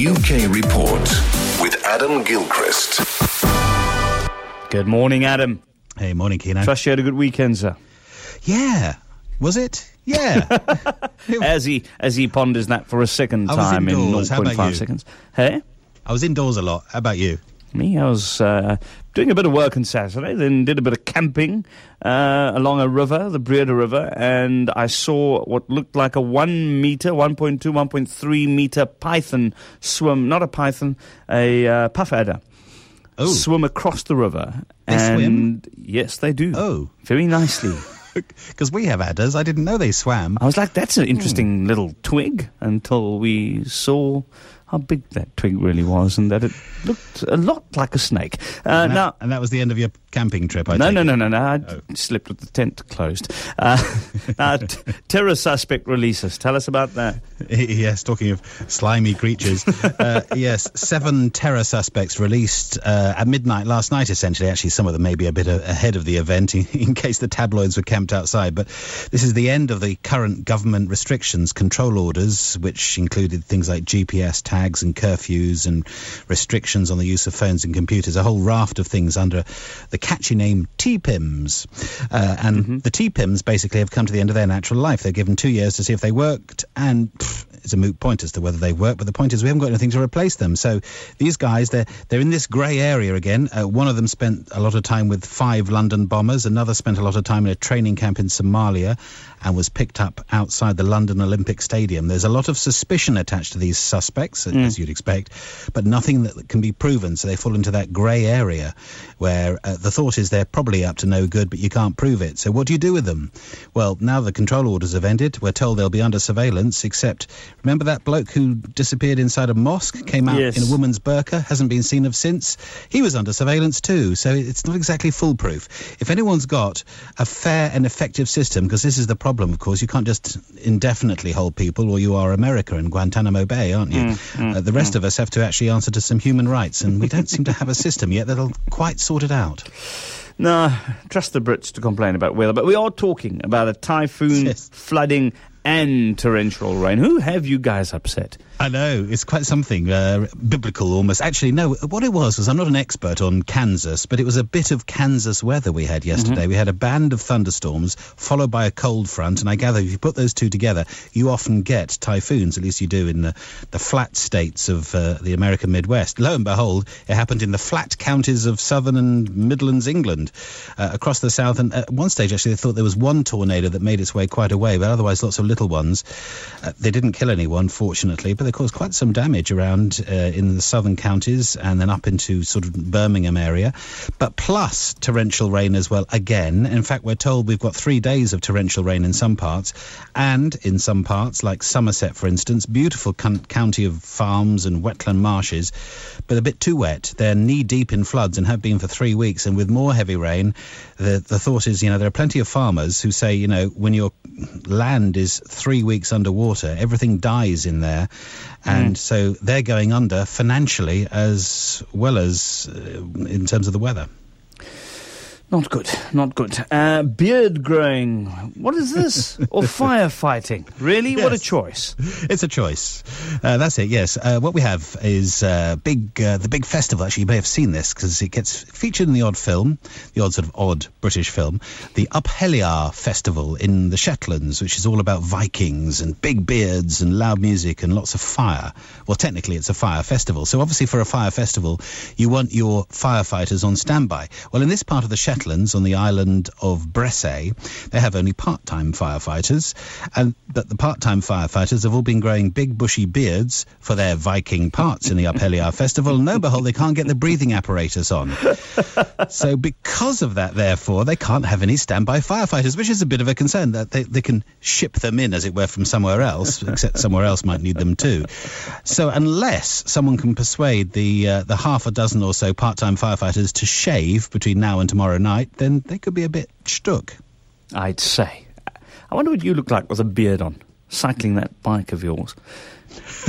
UK Report with Adam Gilchrist. Good morning, Adam. Hey, morning, Keno. Trust you had a good weekend, sir. Yeah. Was it? Yeah. As he as he ponders that for a second I was time in indoors. How about 0.5 you? seconds. Hey, I was indoors a lot. How about you? Me, I was uh, doing a bit of work on Saturday, then did a bit of camping uh, along a river, the Breede River, and I saw what looked like a one meter, 1.2, 1.3 meter python swim, not a python, a uh, puff adder. Oh. Swim across the river. They and swim? Yes, they do. Oh. Very nicely. Because we have adders. I didn't know they swam. I was like, that's an Hmm. interesting little twig until we saw how big that twig really was and that it looked a lot like a snake. Uh, and, that, now, and that was the end of your camping trip, I no, no, no, no, no. I Oh. slept with the tent closed. Uh, t- terror suspect releases. Tell us about that. yes, talking of slimy creatures. uh, yes, seven terror suspects released uh, at midnight last night, essentially. Actually, some of them may be a bit a- ahead of the event in, in case the tabloids were camped outside. But this is the end of the current government restrictions, control orders, which included things like GPS tags and curfews and restrictions on the use of phones and computers, a whole raft of things under the catchy name TPIMs. Uh, and the TPIMs basically have come to the end of their natural life. They're given two years to see if they worked, and pff, it's a moot point as to whether they work. But the point is, we haven't got anything to replace them. So these guys, they're they're in this grey area again. Uh, one of them spent a lot of time with five London bombers. Another spent a lot of time in a training camp in Somalia, and was picked up outside the London Olympic Stadium. There's a lot of suspicion attached to these suspects, as you'd expect, but nothing that can be proven. So they fall into that grey area where uh, the thought is they're probably up to no good, but you can't prove it. So what do you do with them? Well, now the control orders have ended. We're told they'll be under surveillance, except remember that bloke who disappeared inside a mosque, came out Yes. in a woman's burqa, hasn't been seen of since? He was under surveillance too, so it's not exactly foolproof. If anyone's got a fair and effective system, because this is the problem, of course, you can't just indefinitely hold people, or you are America and Guantanamo Bay, aren't you? Mm, mm, uh, the rest mm. of us have to actually answer to some human rights, and we don't seem to have a system yet that'll quite sort it out. No, trust the Brits to complain about weather, but we are talking about a typhoon, Yes. flooding, and torrential rain. Who have you guys upset? I know it's quite something uh, biblical almost. Actually, no. What it was was I'm not an expert on Kansas, but it was a bit of Kansas weather we had yesterday. We had a band of thunderstorms followed by a cold front, and I gather if you put those two together, you often get typhoons. At least you do in the, the flat states of uh, the American Midwest. Lo and behold, it happened in the flat counties of southern and Midlands England, uh, across the south. And at one stage, actually, they thought there was one tornado that made its way quite a way, but otherwise, lots of little ones. Uh, they didn't kill anyone, fortunately, but they caused quite some damage around uh, in the southern counties and then up into sort of Birmingham area. But plus torrential rain as well, again. In fact, we're told we've got three days of torrential rain in some parts, and in some parts, like Somerset, for instance, beautiful con- county of farms and wetland marshes, but a bit too wet. They're knee deep in floods and have been for three weeks. And with more heavy rain, the, the thought is, you know, there are plenty of farmers who say, you know, when your land is three weeks underwater, everything dies in there. And so they're going under financially as well as uh, in terms of the weather. Not good, not good. Uh, beard growing. What is this? or firefighting? Really? What a choice. It's a choice. Uh, that's it. Yes. Uh, what we have is uh, big, uh, the big festival. Actually, you may have seen this because it gets featured in the odd film, the odd sort of odd British film, the Up Helly Aa Festival in the Shetlands, which is all about Vikings and big beards and loud music and lots of fire. Well, technically, it's a fire festival. So obviously, for a fire festival, you want your firefighters on standby. Well, in this part of the Shetlands, on the island of Bressay, they have only part-time firefighters, and but the part-time firefighters have all been growing big bushy beards for their Viking parts in the Up Helly Aa Festival. And lo and behold, they can't get the breathing apparatus on. so because of that, therefore, they can't have any standby firefighters, which is a bit of a concern that they, they can ship them in, as it were, from somewhere else, except somewhere else might need them too. So unless someone can persuade the uh, the half a dozen or so part-time firefighters to shave between now and tomorrow night, then they could be a bit stuck. I'd say. I wonder what you look like with a beard on, cycling that bike of yours.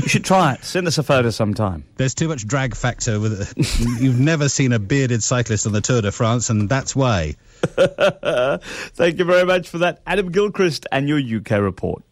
You should try it. Send us a photo sometime. There's too much drag factor with it. You've never seen a bearded cyclist on the Tour de France, and that's why. Thank you very much for that, Adam Gilchrist, and your UK report.